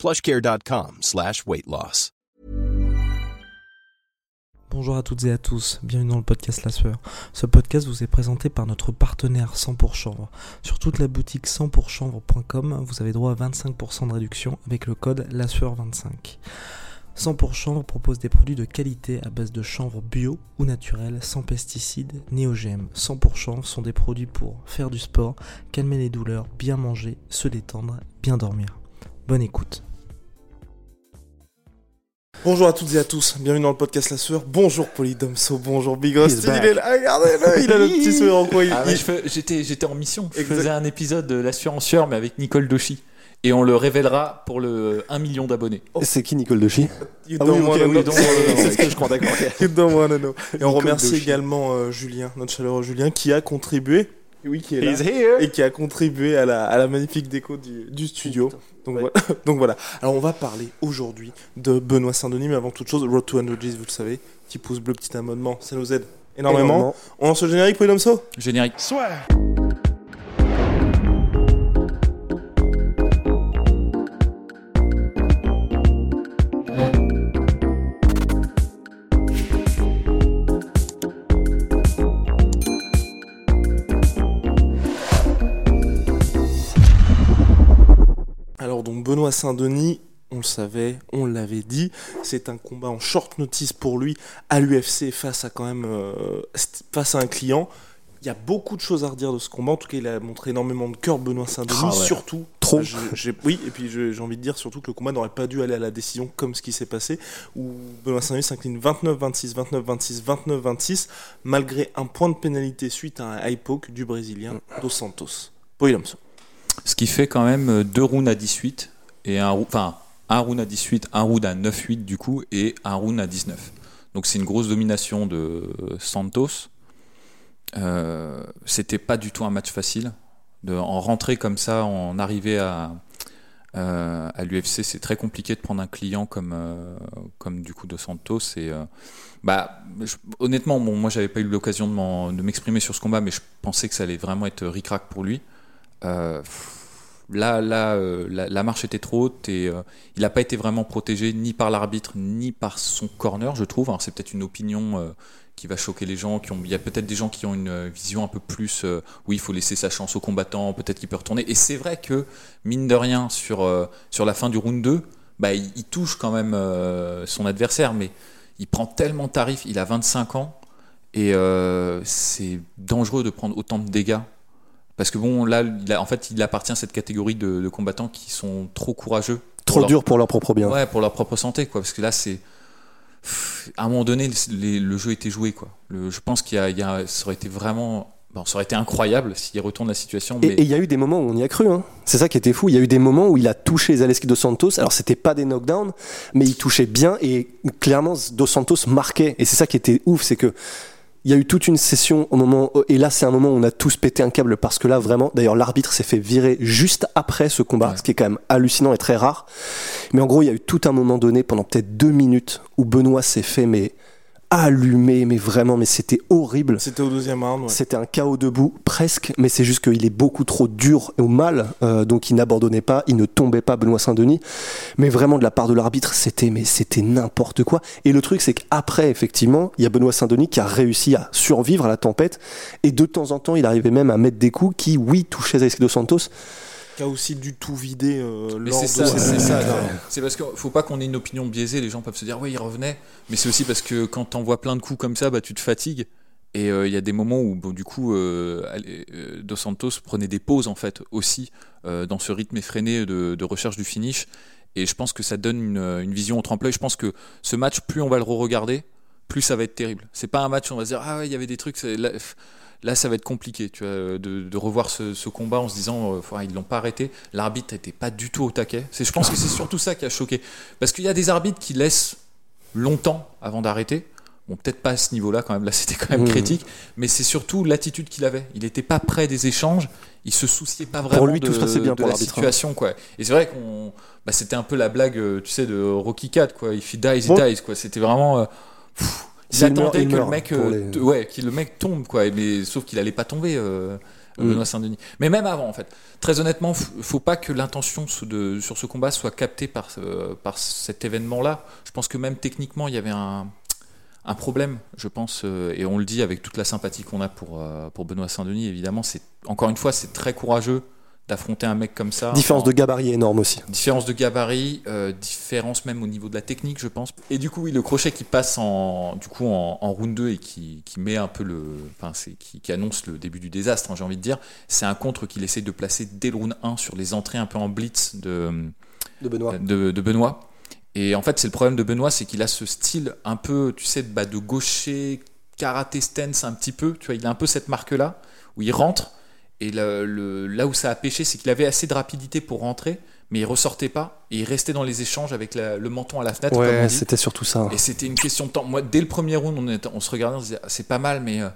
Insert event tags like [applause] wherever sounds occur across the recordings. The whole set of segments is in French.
plushcare.com slash weight loss. Bonjour à toutes et à tous, bienvenue dans le podcast La Sueur. Ce podcast vous est présenté par notre partenaire 100 pour chanvre. Sur toute la boutique 100pourchanvre.com, vous avez droit à 25% de réduction avec le code La Sueur 25 100 pour chanvre propose des produits de qualité à base de chanvre bio ou naturel, sans pesticides ni OGM. 100 pour chanvre sont des produits pour faire du sport, calmer les douleurs, bien manger, se détendre, bien dormir. Bonne écoute. Bonjour à toutes et à tous, bienvenue dans le podcast La Sueur. Bonjour Polydomso, bonjour Bigos. Il est là, regardez-le, il a le petit sourire en coin. Il- Ah ouais, j'étais, j'étais en mission. Je Exact. faisais un épisode de l'assurenceur, mais avec Nicole Doshi. Et on le révélera pour le 1 million d'abonnés. C'est qui Nicole you Ah oui, oui, euh, C'est ce que je crois, d'accord. You don't wanna know. Et on Nicole remercie Doshi. également euh, Julien, notre chaleureux Julien, qui a contribué, oui, qui est là, He's here. et qui a contribué à la, à la magnifique déco du, du studio. Donc, Ouais. voilà. [laughs] Donc voilà. Alors on va parler aujourd'hui de Benoît Saint-Denis, mais avant toute chose, Road to Energies, vous le savez, petit pouce bleu, petit amendement, ça nous aide énormément. On lance le générique Polydomso? Générique. Alors Saint-Denis, on le savait, on l'avait dit, c'est un combat en short notice pour lui à l'UFC face à quand même euh, face à un client. Il y a beaucoup de choses à redire de ce combat. En tout cas, il a montré énormément de cœur Benoît Saint-Denis, Ah ouais. surtout. Trop. oui, et puis j'ai envie de dire surtout que le combat n'aurait pas dû aller à la décision comme ce qui s'est passé, où Benoît Saint-Denis s'incline 29-26, 29-26, 29-26, malgré un point de pénalité suite à un high poke du Brésilien Dos Santos. Ce qui fait quand même euh, deux rounds à 18. Et un, enfin, un round à 18, un round à 9-8 du coup, et un round à 19. Donc c'est une grosse domination de Santos. Euh, C'était pas du tout un match facile. De, en rentrer comme ça, en arriver à, euh, à l'UFC, c'est très compliqué de prendre un client comme, euh, comme du coup de Santos. Et, bah, je- honnêtement, bon, moi j'avais pas eu l'occasion de m'exprimer sur ce combat, mais je pensais que ça allait vraiment être ric-rac pour lui. Là, euh, la, marche était trop haute et euh, il n'a pas été vraiment protégé ni par l'arbitre ni par son corner, je trouve. C'est peut-être une opinion euh, qui va choquer les gens. Il y a peut-être des gens qui ont une vision un peu plus. oui, il faut laisser sa chance au combattant. Peut-être qu'il peut retourner. Et c'est vrai que mine de rien sur la fin du round 2, bah, il, touche quand même son adversaire, mais il prend tellement de tarif. Il a 25 ans et c'est dangereux de prendre autant de dégâts. Parce que bon, là, il a- en fait, il appartient à cette catégorie de, de combattants qui sont trop courageux. Trop leur- dur pour leur propre bien. Ouais, pour leur propre santé, quoi. Parce que là, c'est. À un moment donné, le, les- le jeu était joué, quoi. Le- je pense qu'il y a, il y a- ça aurait été vraiment. Bon, ça aurait été incroyable s'il retourne la situation. Et Mais et il y a eu des moments où on y a cru. Hein. C'est ça qui était fou. Il y a eu des moments où il a touché Zaleski dos Santos. Alors c'était pas des knockdowns, mais il touchait bien et clairement dos Santos marquait. Et c'est ça qui était ouf, c'est que il y a eu toute une session au moment et là c'est un moment où on a tous pété un câble parce que là vraiment d'ailleurs l'arbitre s'est fait virer juste après ce combat Ouais. ce qui est quand même hallucinant et très rare mais en gros il y a eu tout un moment donné pendant peut-être deux minutes où Benoît s'est fait mais allumé mais vraiment mais c'était horrible C'était au deuxième round. ouais. c'était un chaos debout, presque, mais c'est juste qu'il est beaucoup trop dur au mal, euh, donc il n'abandonnait pas, il ne tombait pas Benoît Saint-Denis. Mais vraiment, de la part de l'arbitre, c'était mais c'était n'importe quoi. Et le truc, c'est qu'après, effectivement, il y a Benoît Saint-Denis qui a réussi à survivre à la tempête, et de temps en temps, il arrivait même à mettre des coups qui, oui, touchaient Zaleski dos Santos, Aussi du tout vidé euh, lors c'est de ça, ces c'est parce qu'il faut pas qu'on ait une opinion biaisée. Les gens peuvent se dire, ouais, il revenait. Mais c'est aussi parce que quand t'envoies plein de coups comme ça, bah, tu te fatigues. Et euh, il y a des moments où, bon, du coup, euh, euh, Dos Santos prenait des pauses, en fait, aussi, dans ce rythme effréné de, de recherche du finish. Et je pense que ça donne une, une vision au tremplin. Je pense que ce match, plus on va le re-regarder, plus ça va être terrible. C'est pas un match où on va se dire, ah ouais, il y avait des trucs. Là, ça va être compliqué tu vois, de, de revoir ce, ce combat en se disant euh, ils l'ont pas arrêté. L'arbitre n'était pas du tout au taquet. Je pense que c'est surtout ça qui a choqué. Parce qu'il y a des arbitres qui laissent longtemps avant d'arrêter. Bon, peut-être pas à ce niveau-là quand même. Là, c'était quand même Mmh. critique. Mais c'est surtout l'attitude qu'il avait. Il n'était pas près des échanges. Il se souciait pas vraiment lui, de, tout se bien de pour la hein. situation. Quoi. Et c'est vrai qu'on, bah, c'était un peu la blague, euh, tu sais, de Rocky 4. Quoi. If he dies, Bon. he dies. Quoi. C'était vraiment. euh, pff, il attendait il que le mec, euh, les- ouais, que le mec tombe, quoi. Mais sauf qu'il allait pas tomber. euh, Mm. Benoît Saint-Denis. Mais même avant, en fait. Très honnêtement, faut pas que l'intention sur ce combat soit captée par, euh, par cet événement-là. Je pense que même techniquement, il y avait un, un problème, je pense, euh, et on le dit avec toute la sympathie qu'on a pour, euh, pour Benoît Saint-Denis, évidemment. C'est Encore une fois, c'est très courageux d'affronter un mec comme ça. Différence En- de gabarit énorme aussi. Différence de gabarit, euh, différence même au niveau de la technique, je pense. Et du coup, oui, le crochet qui passe en, du coup, en, en round 2 et qui, qui met un peu le. Enfin, c'est, qui, qui annonce le début du désastre, hein, j'ai envie de dire. C'est un contre qu'il essaie de placer dès le round 1 sur les entrées un peu en blitz de, De Benoît. de, de Benoît. Et en fait, c'est le problème de Benoît, c'est qu'il a ce style un peu, tu sais, bah, de gaucher, karaté stance un petit peu. Tu vois, il a un peu cette marque-là où il rentre. Et le- le- là où ça a pêché, c'est qu'il avait assez de rapidité pour rentrer, mais il ressortait pas. Et il restait dans les échanges avec la- le menton à la fenêtre, comme on Ouais, dit. c'était surtout ça. Et c'était une question de temps. Moi, dès le premier round, on, était- on se regardait, on se disait, Ah, c'est pas mal, mais euh,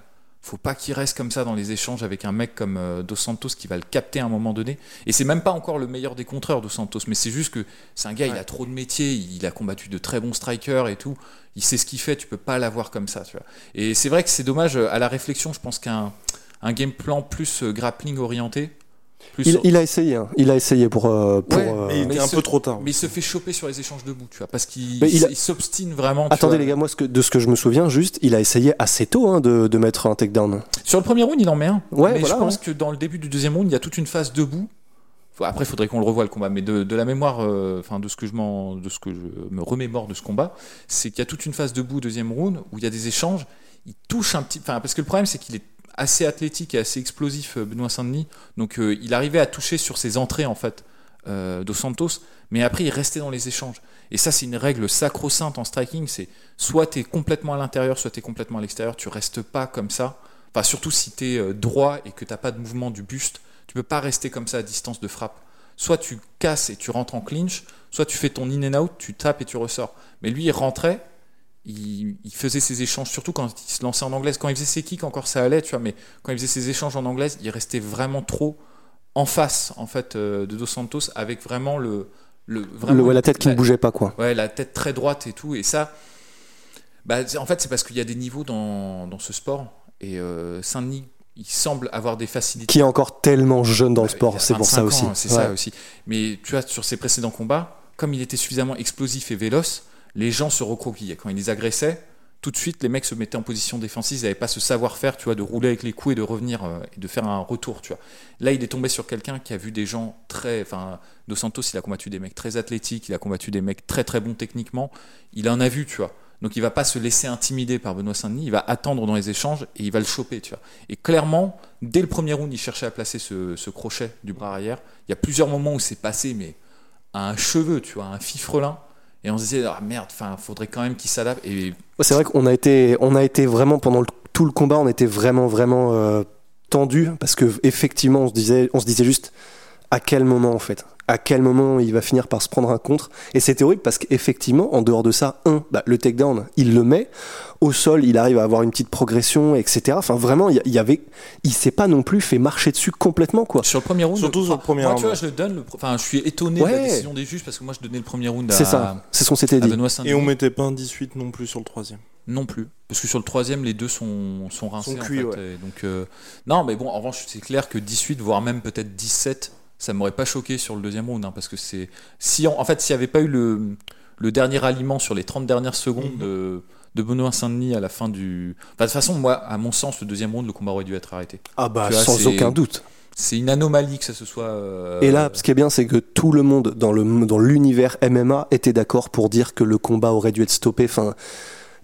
faut pas qu'il reste comme ça dans les échanges avec un mec comme euh, Dos Santos qui va le capter à un moment donné. Et c'est même pas encore le meilleur des contreurs, Dos Santos, mais c'est juste que c'est un gars, il a trop de métiers, il a combattu de très bons strikers et tout. Il sait ce qu'il fait, tu peux pas l'avoir comme ça, tu vois. Et c'est vrai que c'est dommage, euh, à la réflexion, je pense qu'un un game plan plus euh, grappling orienté. Plus Il, il a essayé, hein. il a essayé pour. euh, pour Ouais, euh, Et il mais était un ce- peu trop tard. mais il se fait choper sur les échanges debout, tu vois, parce qu'il Mais a- s'obstine vraiment. Attendez vois. les gars, moi ce que- de ce que je me souviens, juste, il a essayé assez tôt hein, de, de mettre un takedown. Sur le premier round, il en met un. Ouais, mais voilà, je pense ouais. que dans le début du deuxième round, il y a toute une phase debout. Après, il faudrait qu'on le revoie le combat, mais de, de la mémoire, euh, enfin de ce que je m'en- de ce que je me remémore de ce combat, c'est qu'il y a toute une phase debout deuxième round où il y a des échanges. Il touche un petit, enfin parce que le problème c'est qu'il est assez athlétique et assez explosif, euh, Benoît Saint-Denis. Donc euh, il arrivait à toucher sur ses entrées en fait euh, Dos Santos, mais après il restait dans les échanges. Et ça c'est une règle sacro-sainte en striking, c'est soit tu es complètement à l'intérieur, soit tu es complètement à l'extérieur, tu restes pas comme ça. Enfin surtout si tu es droit et que t'as pas de mouvement du buste, tu peux pas rester comme ça à distance de frappe. Soit tu casses et tu rentres en clinch, soit tu fais ton in and out, tu tapes et tu ressors. Mais lui il rentrait, il, il faisait ses échanges, surtout quand il se lançait en anglaise. Quand il faisait ses kicks, encore ça allait, tu vois, mais quand il faisait ses échanges en anglaise, il restait vraiment trop en face, en fait, euh, de Dos Santos, avec vraiment le. le, vraiment Le- ouais, la tête qui ne bougeait pas, quoi. Ouais, la tête très droite et tout. Et ça, bah, en fait, c'est parce qu'il y a des niveaux dans, dans ce sport. Et euh, Saint-Denis, il semble avoir des facilités. Qui est encore tellement jeune dans le Bah, sport, c'est pour ça 25 aussi. ans, C'est Ouais. ça aussi. Mais tu vois, sur ses précédents combats, comme il était suffisamment explosif et véloce, les gens se recroquillaient. Quand il les agressait, tout de suite, les mecs se mettaient en position défensive. Ils n'avaient pas ce savoir-faire, tu vois, de rouler avec les coups et de revenir euh, et de faire un retour, tu vois. Là, il est tombé sur quelqu'un qui a vu des gens très. Enfin, Dos Santos, il a combattu des mecs très athlétiques, il a combattu des mecs très très bons techniquement. Il en a vu, tu vois. Donc il va pas se laisser intimider par Benoît Saint-Denis, il va attendre dans les échanges et il va le choper, tu vois. Et clairement, dès le premier round, il cherchait à placer ce, ce crochet du bras arrière. Il y a plusieurs moments où c'est passé, mais à un cheveu, tu vois, un fifrelin. Et on se disait, ah merde, enfin, faudrait quand même qu'il s'adapte. Et C'est vrai qu'on a été, on a été vraiment pendant tout le combat, on était vraiment vraiment euh, tendu parce que effectivement, on se disait, on se disait juste à quel moment en fait, à quel moment il va finir par se prendre un contre? Et c'était horrible parce qu'effectivement, en dehors de ça, un, bah, le takedown, il le met au sol, il arrive à avoir une petite progression, etc. Enfin, vraiment, il y, avait, il s'est pas non plus fait marcher dessus complètement quoi. sur le premier round, Surtout sur le premier moi, round, tu vois, je le donne. le Enfin, je suis étonné de la décision des juges parce que moi, je donnais le premier round à, C'est ça, c'est ce qu'on s'était dit. Et on mettait pas un 18 non plus sur le troisième. Non plus. Parce que sur le troisième, les deux sont, sont rincés. Sont en cuits, fait, ouais. et donc, euh, non, mais bon, en revanche, c'est clair que 18, voire même peut-être 17, ça m'aurait pas choqué sur le deuxième round. hein, parce que c'est. Si, en, en fait, s'il n'y avait pas eu le, le dernier aliment sur les 30 dernières secondes de, de Benoît Saint-Denis à la fin du. Enfin, de toute façon, moi, à mon sens, le deuxième round, le combat aurait dû être arrêté. Ah bah vois, sans aucun doute. C'est une anomalie que ça se soit. euh, Et là, ce qui est bien, c'est que tout le monde dans le dans l'univers MMA était d'accord pour dire que le combat aurait dû être stoppé. Enfin,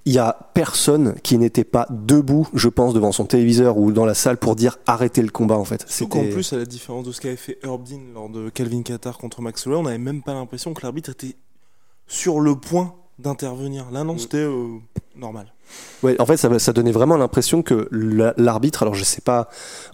il y a personne qui n'était pas debout, je pense, devant son téléviseur ou dans la salle pour dire arrêtez le combat. En fait, Surtout qu'en plus, à la différence de ce qu'avait fait Herb Dean lors de Calvin Qatar contre Max Holloway, on n'avait même pas l'impression que l'arbitre était sur le point d'intervenir. Là, non, c'était euh, normal. Ouais, en fait, ça, ça donnait vraiment l'impression que la- l'arbitre, alors je sais pas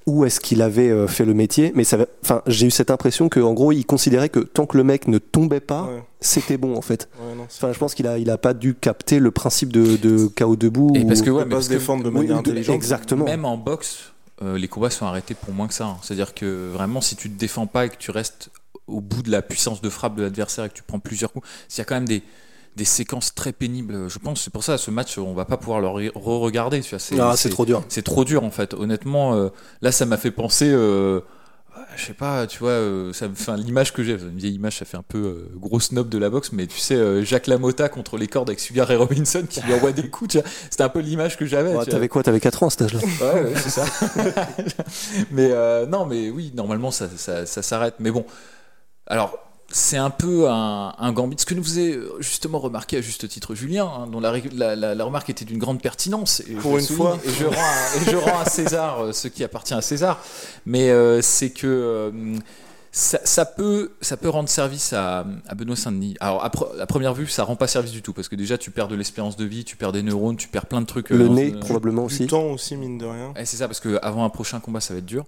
où est-ce qu'il avait euh, fait le métier, mais ça, va- enfin, j'ai eu cette impression que, en gros, il considérait que tant que le mec ne tombait pas, Ouais, c'était bon, en fait. ouais, non, c'est- Enfin, je pense qu'il a, il a pas dû capter le principe de, de KO debout. Et parce ou- que, ouais, de mais pas parce se que défendre de manière intelligente. Exactement. Même en boxe, euh, les combats sont arrêtés pour moins que ça. hein. C'est-à-dire que vraiment, si tu te défends pas et que tu restes au bout de la puissance de frappe de l'adversaire et que tu prends plusieurs coups, s'il y a quand même des, des séquences très pénibles, je pense, c'est pour ça, ce match, on va pas pouvoir le re- re-regarder. Ah, c'est trop dur. c'est trop dur en fait. Honnêtement, euh, là, ça m'a fait penser. euh, je sais pas, tu vois, euh, ça, me- l'image que j'ai, une vieille image, ça fait un peu gros snob de la boxe, mais tu sais, Jacques Lamotta contre les cordes avec Sugar et Robinson qui lui envoie des coups, c'était un peu l'image que j'avais. Ouais. T'avais quoi T'avais 4 ans à cet âge-là Ouais, ouais, c'est ça. [laughs] mais non, mais oui, normalement, ça, ça, ça s'arrête. Mais bon, alors, c'est un peu un, un gambit. Ce que nous faisait justement remarquer à juste titre Julien, hein, dont la, ré- la, la- la remarque était d'une grande pertinence. Et je Pour le une souligne, fois. Et je rends à, et je rends à César euh, ce qui appartient à César. Mais euh, c'est que. euh, ça, ça peut, ça peut rendre service à, à Benoît Saint-Denis. Alors, à, pre- à première vue, ça rend pas service du tout parce que déjà, tu perds de l'espérance de vie, tu perds des neurones, tu perds plein de trucs. euh, Le nez, probablement Du aussi. temps aussi, mine de rien. Ouais, c'est ça, parce qu'avant un prochain combat, ça va être dur.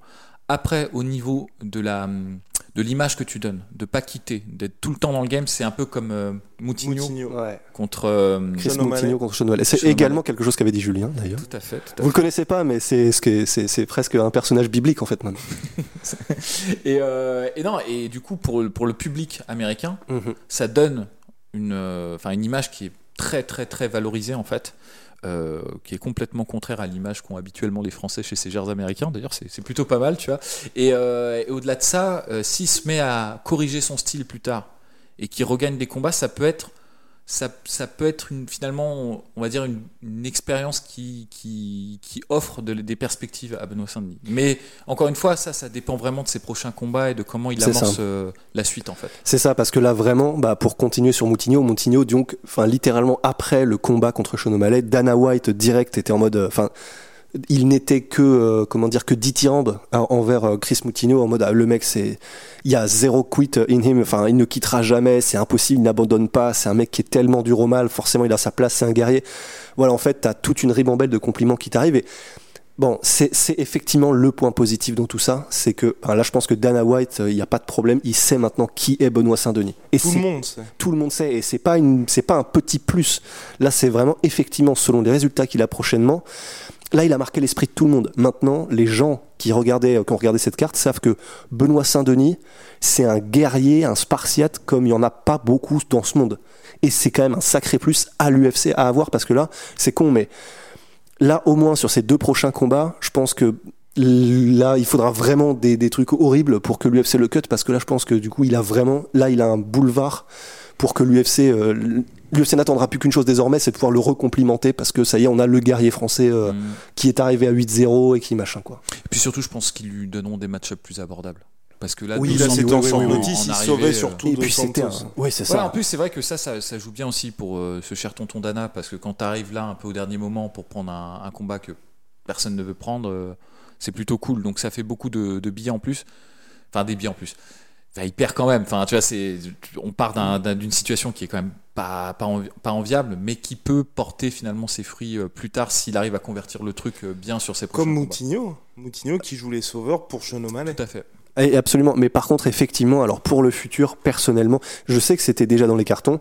Après, au niveau de la de l'image que tu donnes, de pas quitter, d'être tout le temps dans le game, c'est un peu comme euh, Moutinho, Moutinho. Ouais. contre. euh, Chris. Moutinho contre Sean. C'est également quelque chose qu'avait dit Julien, d'ailleurs. tout à fait. Tout à Vous le connaissez pas, mais c'est ce que- c'est c'est presque un personnage biblique en fait. [laughs] Et, euh, et non, et du coup, pour, le- pour le public américain, ça donne une, euh, enfin une image qui est très très très valorisée en fait, euh, qui est complètement contraire à l'image qu'ont habituellement les Français chez ces gères américains. D'ailleurs, c'est c'est plutôt pas mal, tu vois. Et, euh, et au-delà de ça, euh, s'il se met à corriger son style plus tard et qu'il regagne des combats, ça peut être ça, ça peut être une, finalement, on va dire, une, une expérience qui, qui, qui offre de- des perspectives à Benoît Saint-Denis. Mais encore une fois, ça, ça dépend vraiment de ses prochains combats et de comment il amorce euh, la suite, en fait. C'est ça, parce que là vraiment, bah, pour continuer sur Moutinho, Moutinho, donc, littéralement après le combat contre Sean O'Malley, Dana White direct était en mode, euh, il n'était que, euh, comment dire, que dithyrambe hein, envers euh, Chris Moutinho en mode, ah, le mec c'est, il y a zéro quit in him, enfin, il ne quittera jamais, c'est impossible, il n'abandonne pas, c'est un mec qui est tellement dur au mal, forcément il a sa place, c'est un guerrier. Voilà, en fait, t'as toute une ribambelle de compliments qui t'arrivent et Bon, c'est c'est effectivement le point positif dans tout ça, c'est que enfin, là je pense que Dana White, euh, il n'y a pas de problème, il sait maintenant qui est Benoît Saint-Denis. Et Tout le monde sait. tout le monde sait, et c'est pas une, c'est pas un petit plus. Là, c'est vraiment effectivement selon les résultats qu'il a prochainement. Là, il a marqué l'esprit de tout le monde. Maintenant, les gens qui regardaient, euh, qui ont regardé cette carte savent que Benoît Saint-Denis, c'est un guerrier, un spartiate comme il y en a pas beaucoup dans ce monde. Et c'est quand même un sacré plus à l'UFC à avoir parce que là, c'est con, mais là, au moins sur ces deux prochains combats, je pense que là, il faudra vraiment des, des trucs horribles pour que l'UFC le cut parce que là, je pense que du coup, il a vraiment, là, il a un boulevard pour que l'UFC, euh, l'UFC n'attendra plus qu'une chose désormais, c'est de pouvoir le recomplimenter parce que ça y est, on a le guerrier français euh, Mm. qui est arrivé à 8-0 et qui machin quoi. Et puis surtout, je pense qu'ils lui donneront des match plus abordables. Parce que là, Oui, là, 200 c'était en notice, il sauvait euh, surtout Et puis c'était un... Ouais, c'est Voilà, ça. en plus, c'est vrai que ça, ça, ça joue bien aussi pour euh, ce cher tonton Dana, parce que quand tu arrives là un peu au dernier moment pour prendre un, un combat que personne ne veut prendre, euh, c'est plutôt cool. Donc ça fait beaucoup de, de billets en plus. Enfin, des billets en plus. Enfin, il perd quand même. Enfin, tu vois, c'est, on part d'un- d'un- d'une situation qui est quand même pas, pas, envi- pas enviable, mais qui peut porter finalement ses fruits euh, plus tard s'il arrive à convertir le truc euh, bien sur ses prochains Comme. Moutinho. Moutinho qui joue les sauveurs pour O'Malley. Tout à fait. Et absolument. Mais par contre, effectivement, alors pour le futur, personnellement, je sais que c'était déjà dans les cartons.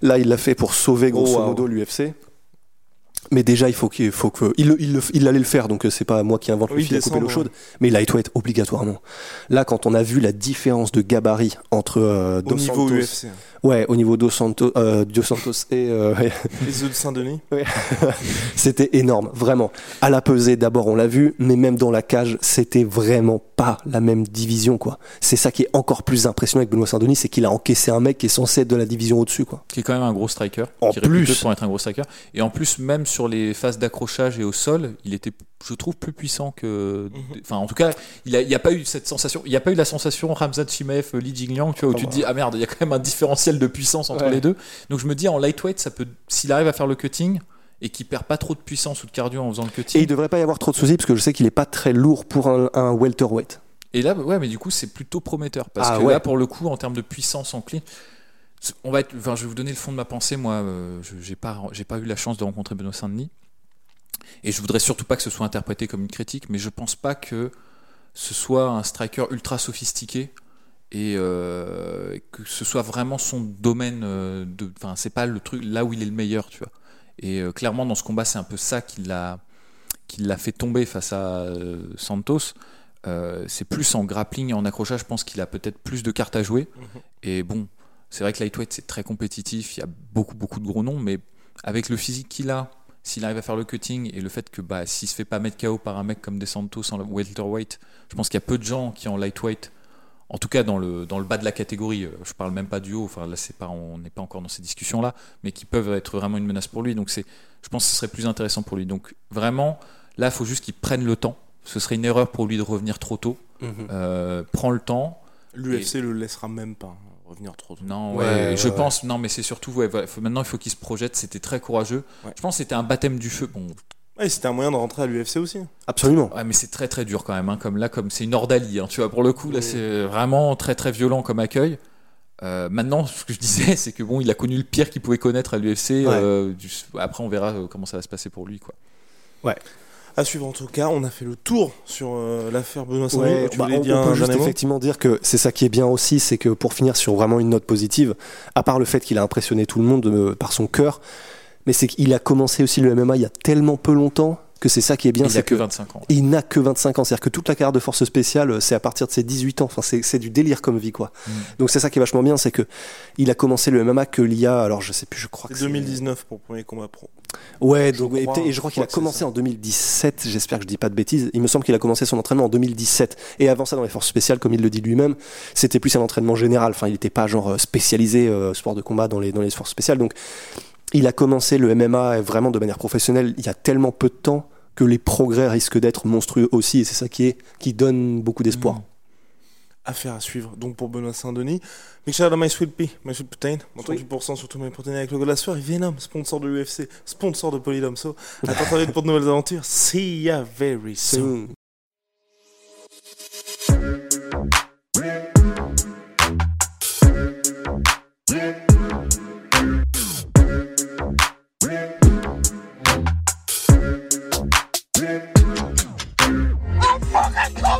Là, il l'a fait pour sauver grosso Oh, wow. modo l'UFC. Mais déjà, il faut qu'il faut que il, il, il allait le faire. Donc euh, c'est pas moi qui invente le fil à couper l'eau chaude. Mais lightweight obligatoirement. Là, quand on a vu la différence de gabarit entre euh, Au Dos niveau Santos, UFC. ouais, au niveau Dos Santos, euh, Dos Santos et euh, [laughs] Les œufs de Saint-Denis. [laughs] C'était énorme, vraiment. À la pesée, d'abord, on l'a vu, mais même dans la cage, c'était vraiment pas la même division, quoi. C'est ça qui est encore plus impressionnant avec Benoît Saint-Denis, c'est qu'il a encaissé un mec qui est censé être de la division au-dessus, quoi. qui est quand même un gros striker. En qui plus. pour être un gros striker. Et en plus, même sur les phases d'accrochage et au sol, il était, je trouve, plus puissant que. Mhm. Enfin, en tout cas, il n'y a, pas eu cette sensation. Il n'y a pas eu la sensation Ramzat Chimaev, Li Jingliang, tu vois, où tu te dis, ah merde, il y a quand même un différentiel de puissance entre Ouais. les deux. Donc je me dis, en lightweight, ça peut, s'il arrive à faire le cutting et qu'il perd pas trop de puissance ou de cardio en faisant le Et cutting. il devrait pas y avoir trop de soucis, parce que je sais qu'il est pas très lourd pour un, un welterweight. Et là, ouais, mais du coup, c'est plutôt prometteur. Parce Ah que ouais. là, pour le coup, en termes de puissance en clean, On va être, enfin, je vais vous donner le fond de ma pensée. Moi, euh, j'ai pas, j'ai pas eu la chance de rencontrer Benoît Saint-Denis, et je voudrais surtout pas que ce soit interprété comme une critique, mais je pense pas que ce soit un striker ultra sophistiqué et euh, que ce soit vraiment son domaine. euh, de, enfin, c'est pas le truc là où il est le meilleur, tu vois. Et euh, clairement, dans ce combat, c'est un peu ça qui l'a, qui l'a fait tomber face à euh, Santos. Euh, c'est plus en grappling et en accrochage, je pense qu'il a peut-être plus de cartes à jouer. Et bon, c'est vrai que lightweight c'est très compétitif, il y a beaucoup beaucoup de gros noms, mais avec le physique qu'il a, s'il arrive à faire le cutting et le fait que bah, s'il se fait pas mettre KO par un mec comme Des Santos en welterweight, je pense qu'il y a peu de gens qui en lightweight, en tout cas dans le, dans le bas de la catégorie, euh, je parle même pas du haut, enfin là c'est pas, on n'est pas encore dans ces discussions là, mais qui peuvent être vraiment une menace pour lui. Donc c'est, je pense que ce serait plus intéressant pour lui. Donc vraiment, là il faut juste qu'il prenne le temps. Ce serait une erreur pour lui de revenir trop tôt. Mhm. Euh, prends le temps. L'UFC le laissera même pas hein, revenir trop tôt. Non, Ouais, je ouais. pense. Non, mais c'est surtout, ouais, voilà, faut- maintenant il faut qu'il se projette. C'était très courageux. Ouais. Je pense que c'était un baptême du feu. Bon, Ouais, c'était un moyen de rentrer à l'UFC aussi. Absolument. ouais, mais c'est très très dur quand même. hein, comme là, comme c'est une ordalie. hein, tu vois, pour le coup, là, Oui. c'est vraiment très très violent comme accueil. Euh, maintenant, ce que je disais, c'est que bon, il a connu le pire qu'il pouvait connaître à l'UFC. euh, du- après, on verra euh, comment ça va se passer pour lui, quoi. À suivre en tout cas, on a fait le tour sur euh, l'affaire Benoît Saint-Denis. Ouais, tu bah, voulais on, dire on peut juste effectivement dire que c'est ça qui est bien aussi, c'est que pour finir sur vraiment une note positive, à part le fait qu'il a impressionné tout le monde euh, par son cœur, mais c'est qu'il a commencé aussi le MMA il y a tellement peu longtemps que c'est ça qui est bien, il a c'est que que 25 ans. il n'a que 25 ans, c'est-à-dire que toute la carrière de force spéciale, euh, c'est à partir de ses 18 ans. Enfin, c'est du délire comme vie, quoi. Mm. Donc c'est ça qui est vachement bien, c'est que il a commencé le MMA que l'il y a, alors je sais plus, je crois que C'est 2019 pour le premier combat pro. Ouais, Je donc, et, crois- et je crois qu'il a commencé en 2017, j'espère que je dis pas de bêtises. Il me semble qu'il a commencé son entraînement en 2017. Et avant ça, dans les forces spéciales, comme il le dit lui-même, c'était plus un entraînement général. Enfin, il n'était pas genre euh, spécialisé euh, sport de combat dans les, dans les forces spéciales. Donc, il a commencé le MMA vraiment de manière professionnelle il y a tellement peu de temps que les progrès risquent d'être monstrueux aussi. Et c'est ça qui, est, qui donne beaucoup d'espoir. Mm. Affaire à suivre. Donc pour Benoît Saint-Denis. Big shout out à My Sweet Pea, My Sweet Protein. Mon 38% sur tous mes protéines avec le goût de la Venom, sponsor de l'UFC, sponsor de Polydomso. Attends, [laughs] très vite pour de nouvelles aventures. See ya very soon.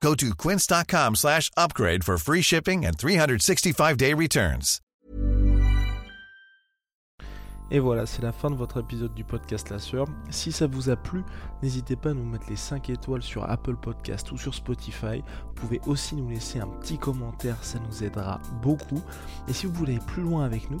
Go to quince.com slash upgrade for free shipping and 365-day returns. Et voilà, c'est la fin de votre épisode du podcast La. Si ça vous a plu, n'hésitez pas à nous mettre les 5 étoiles sur Apple Podcast ou sur Spotify. Vous pouvez aussi nous laisser un petit commentaire, ça nous aidera beaucoup. Et si vous voulez aller plus loin avec nous,